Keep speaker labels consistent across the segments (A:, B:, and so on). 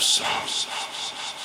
A: yeah,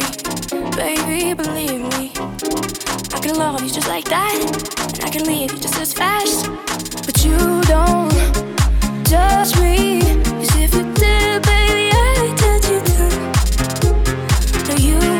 B: free. Baby, believe me. I can love you just like that, and I can leave you just as fast. But you don't judge me. Cause if you did, baby, I'd judge you too.
C: No, you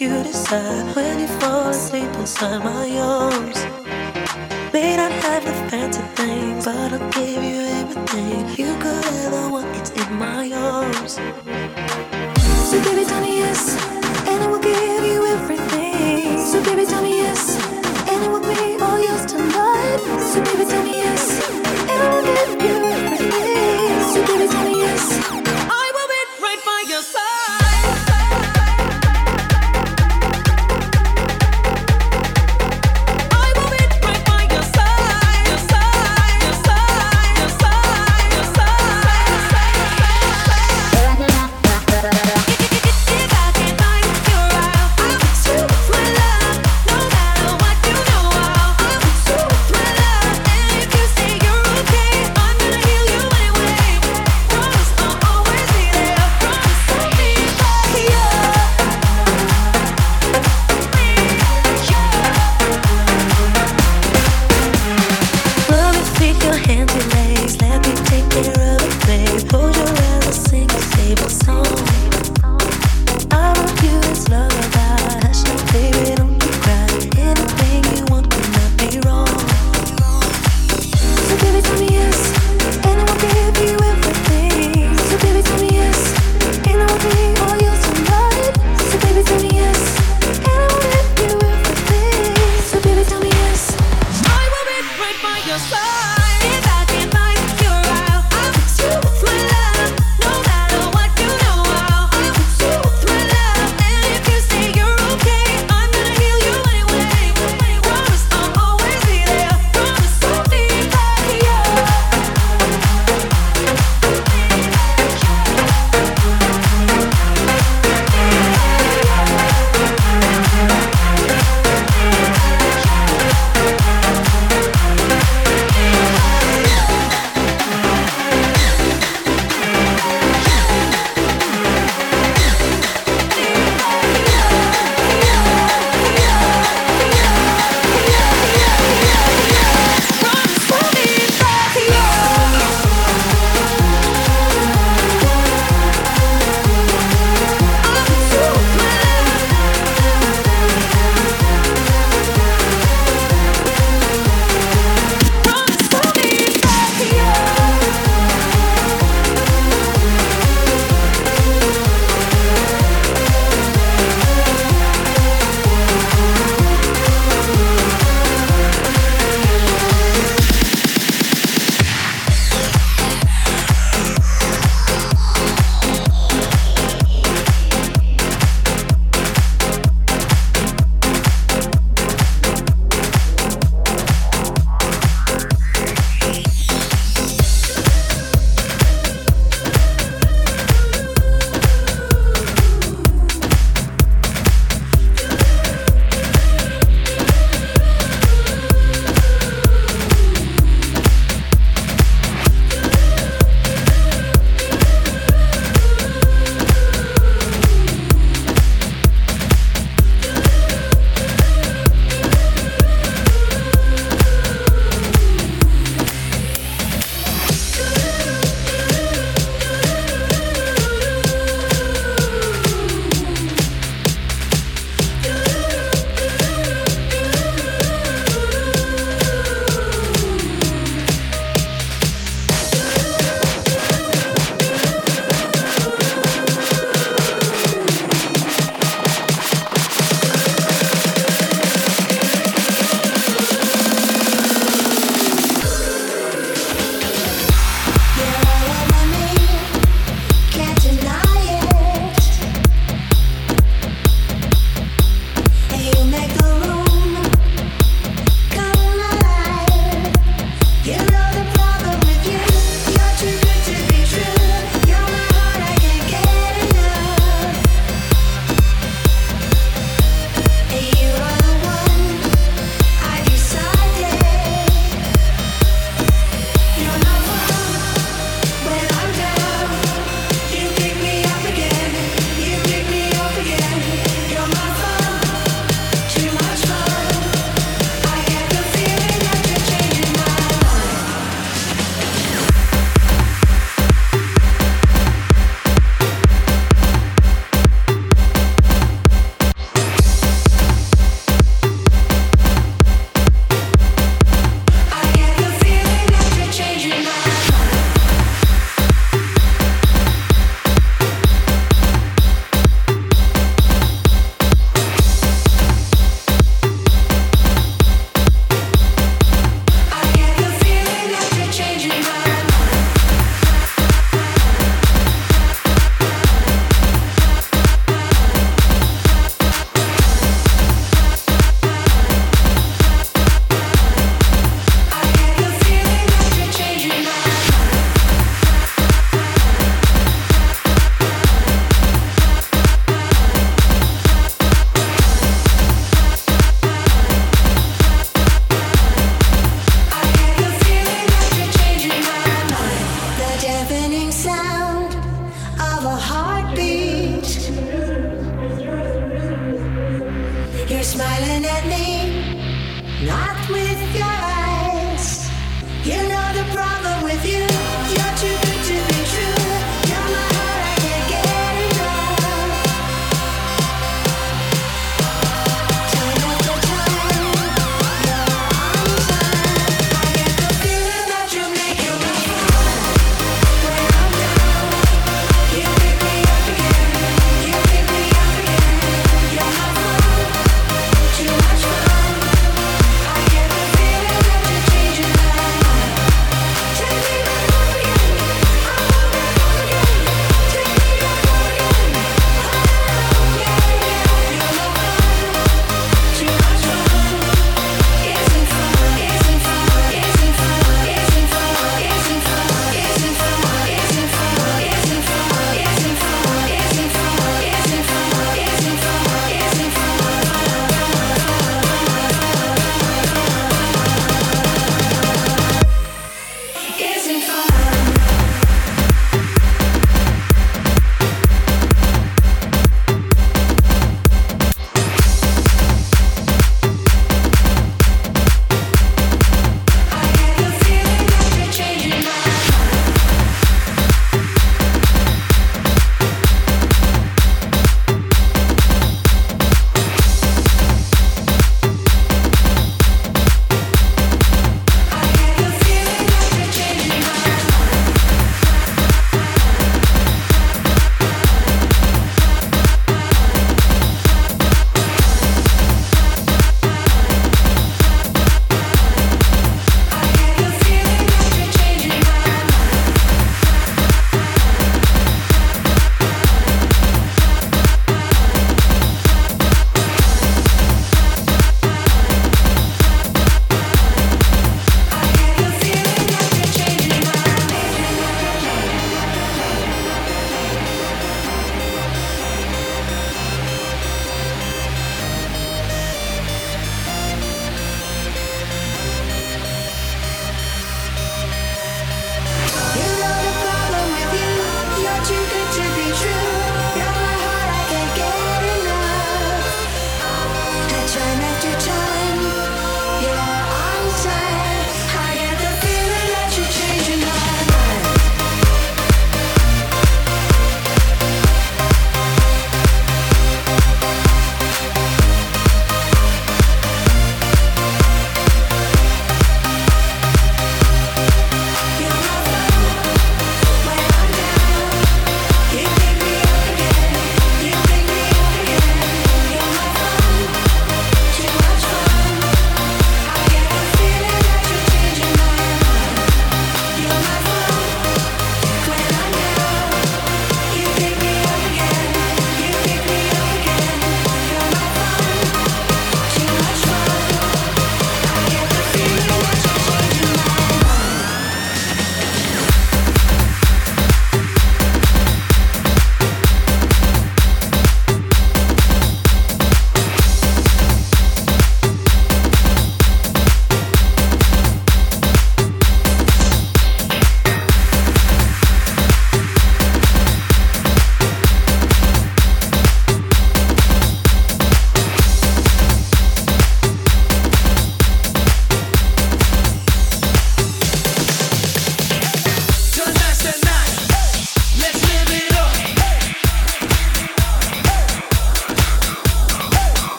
C: you
B: decide when you fall asleep inside my arms. May not have the fancy things, but I'll give you everything you could ever want. It's in my arms. So baby, tell me yes, and I will give you everything. So baby, tell me.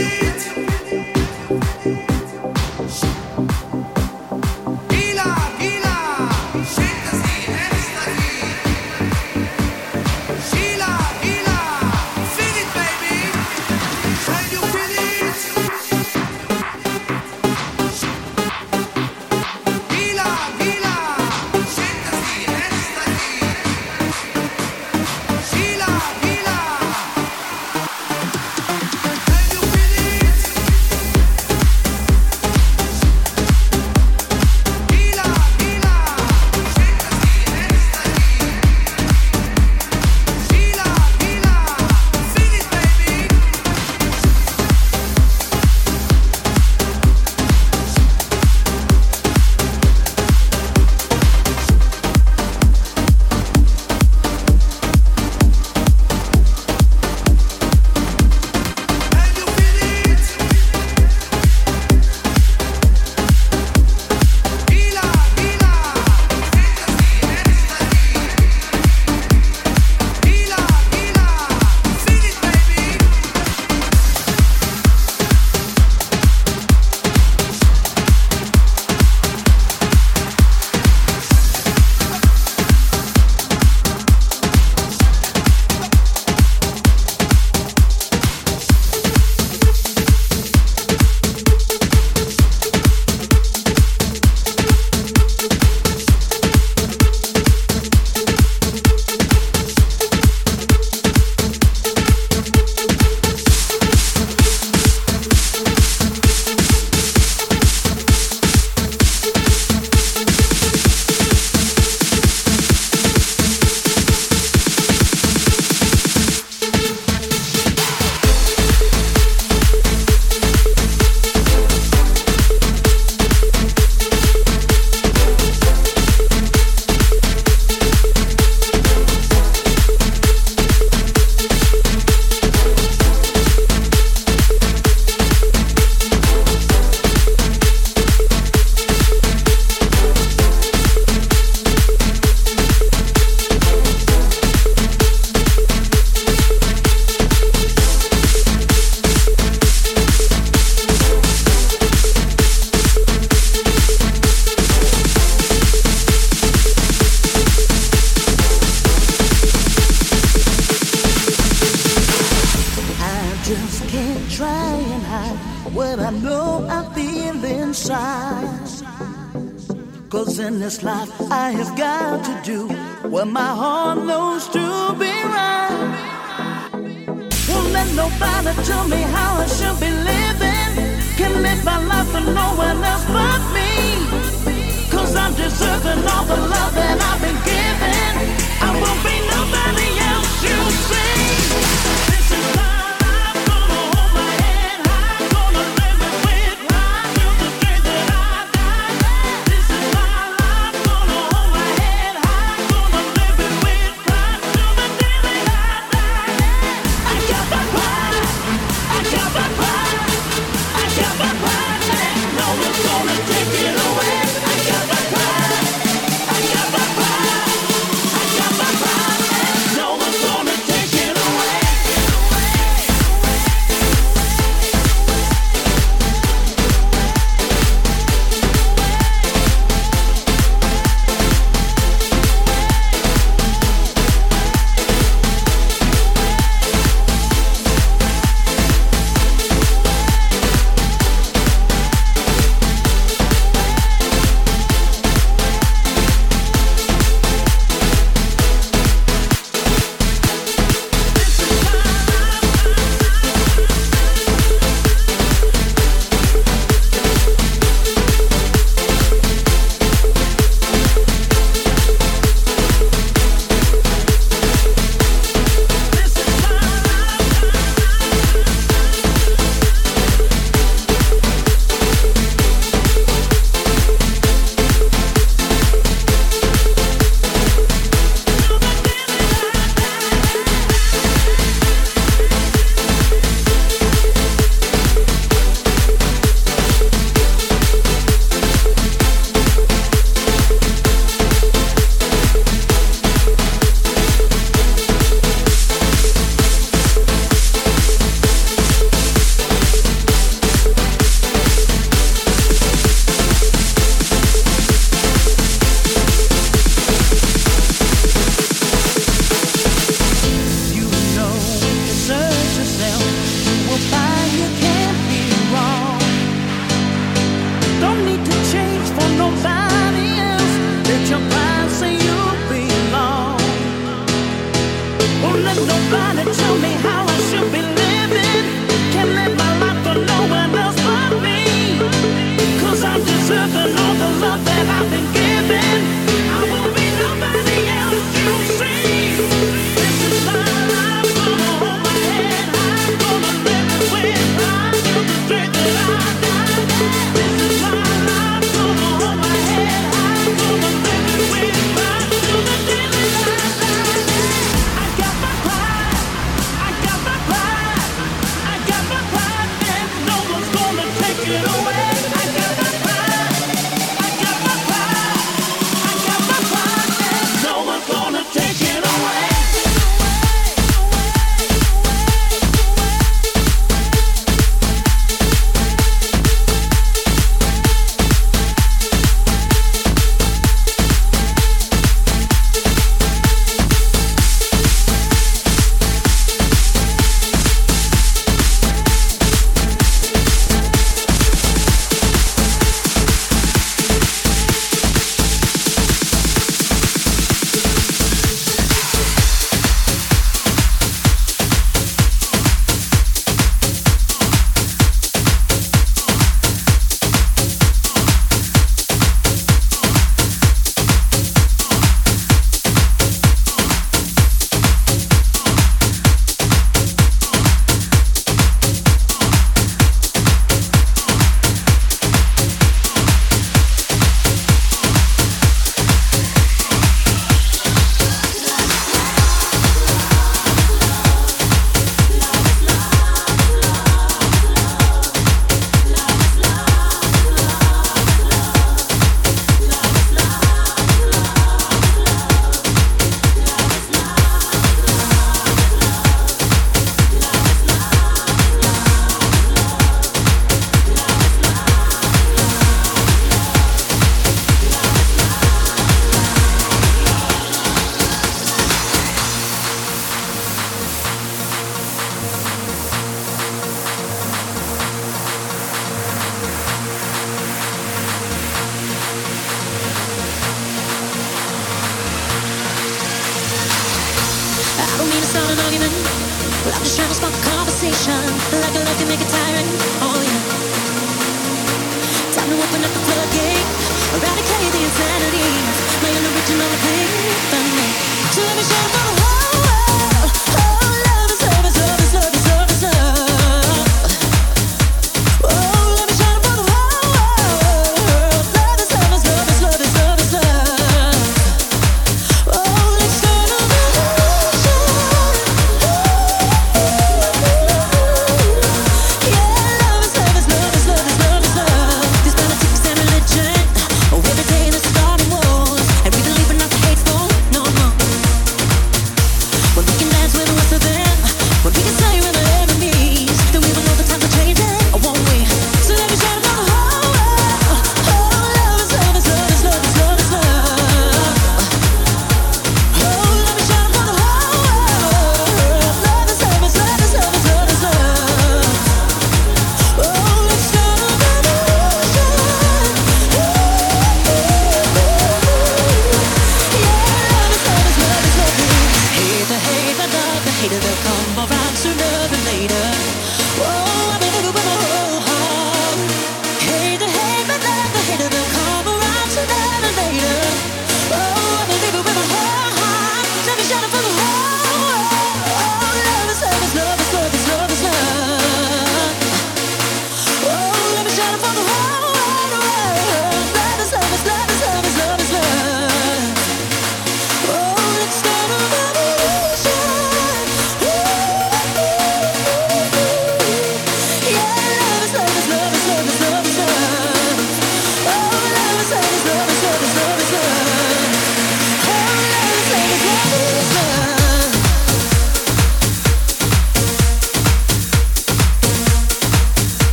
B: you.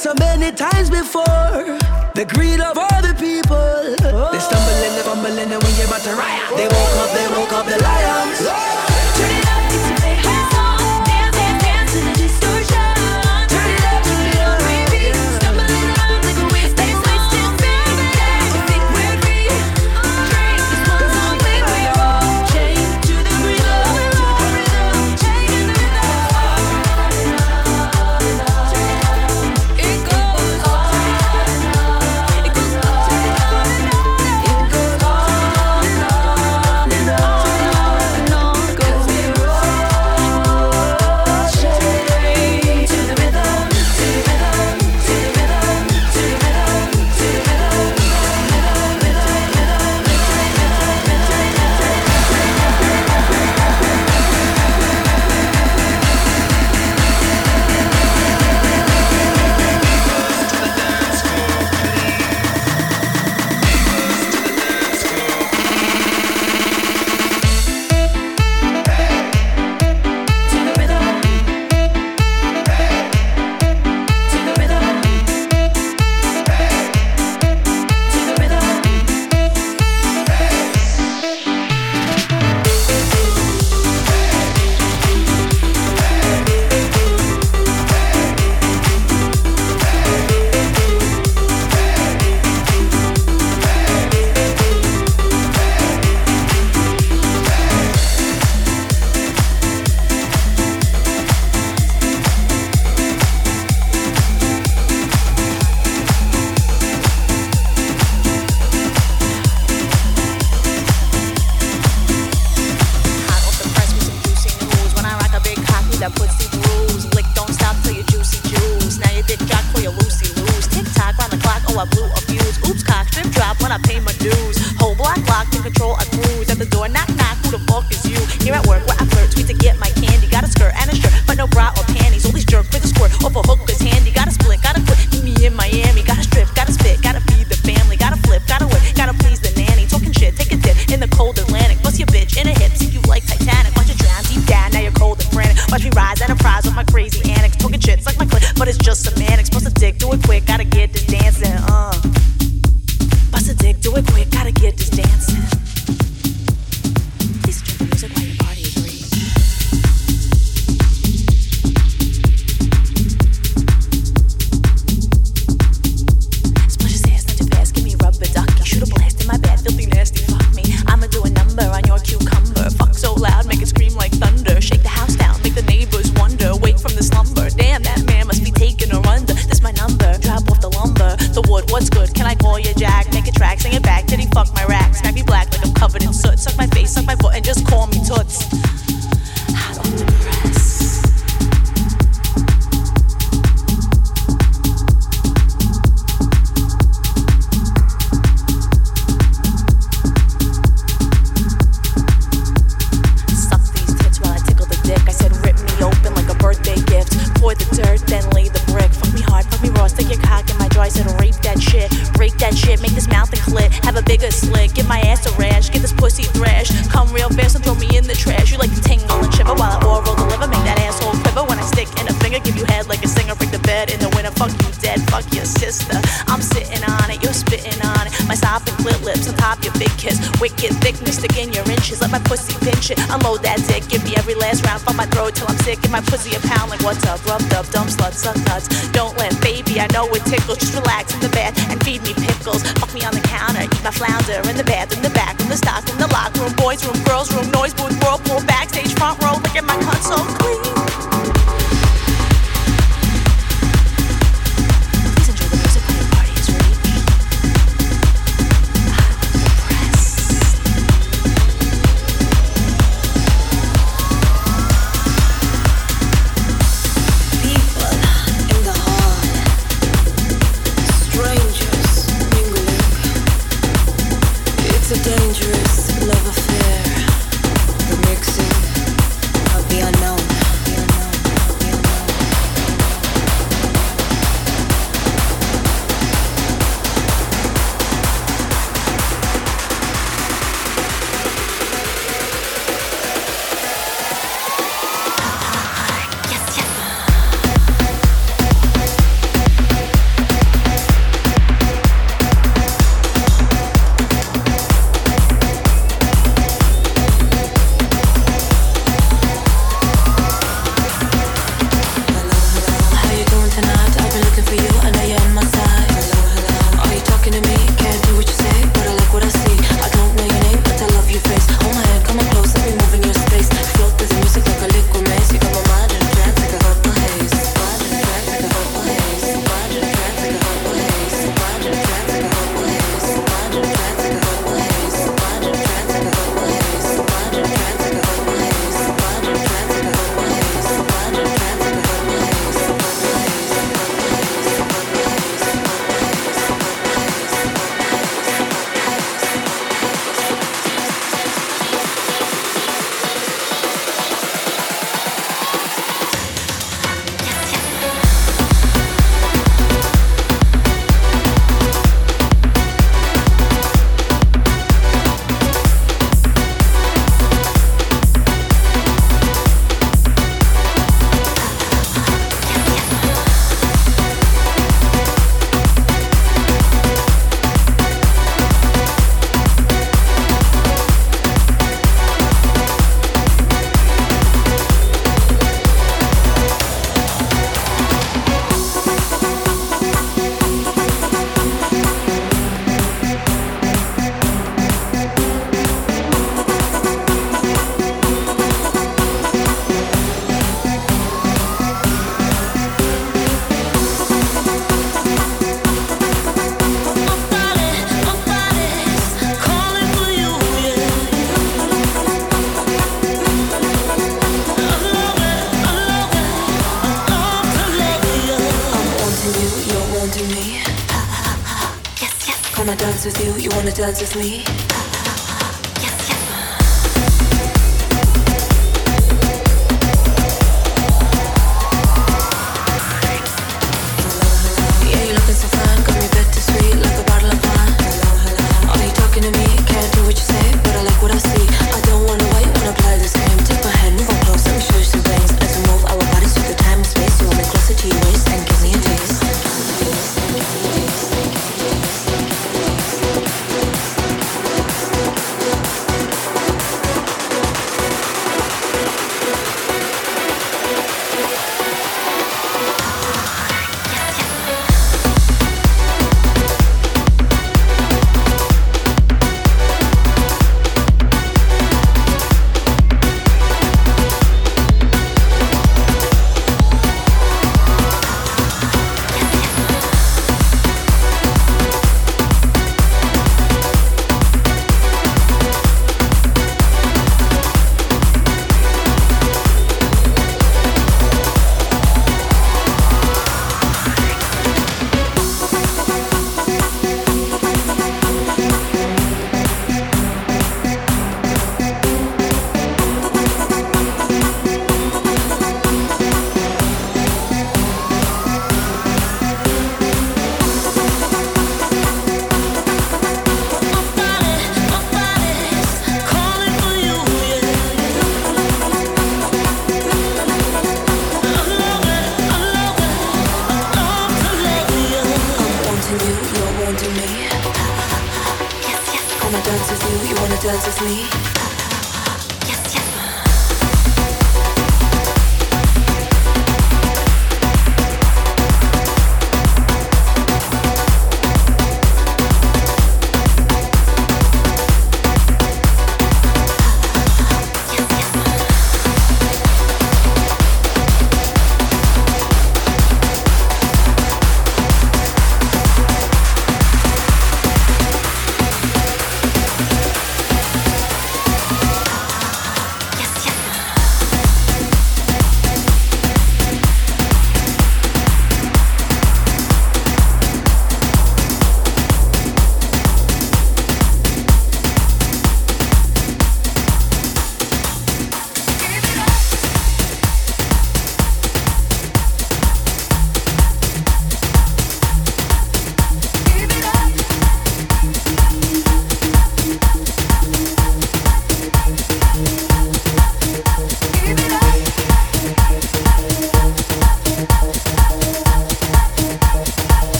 B: so
D: many times before. The
B: greed of other people. Oh. They stumble and they bumbling, and when you're about to
E: riot. They woke up, they woke up, they lied. Sick. Give my pussy a pound like what's up, rubbed up, dumb slut, suck nuts. Don't let baby, I know it tickles. Just relax in the bed and feed me pickles. Fuck me on the counter, eat my flounder in the in the back, in the stock, in the locker room, boys room, girls room, noise booth, whirlpool, backstage, front row. Look at my so clean.
F: dance with me?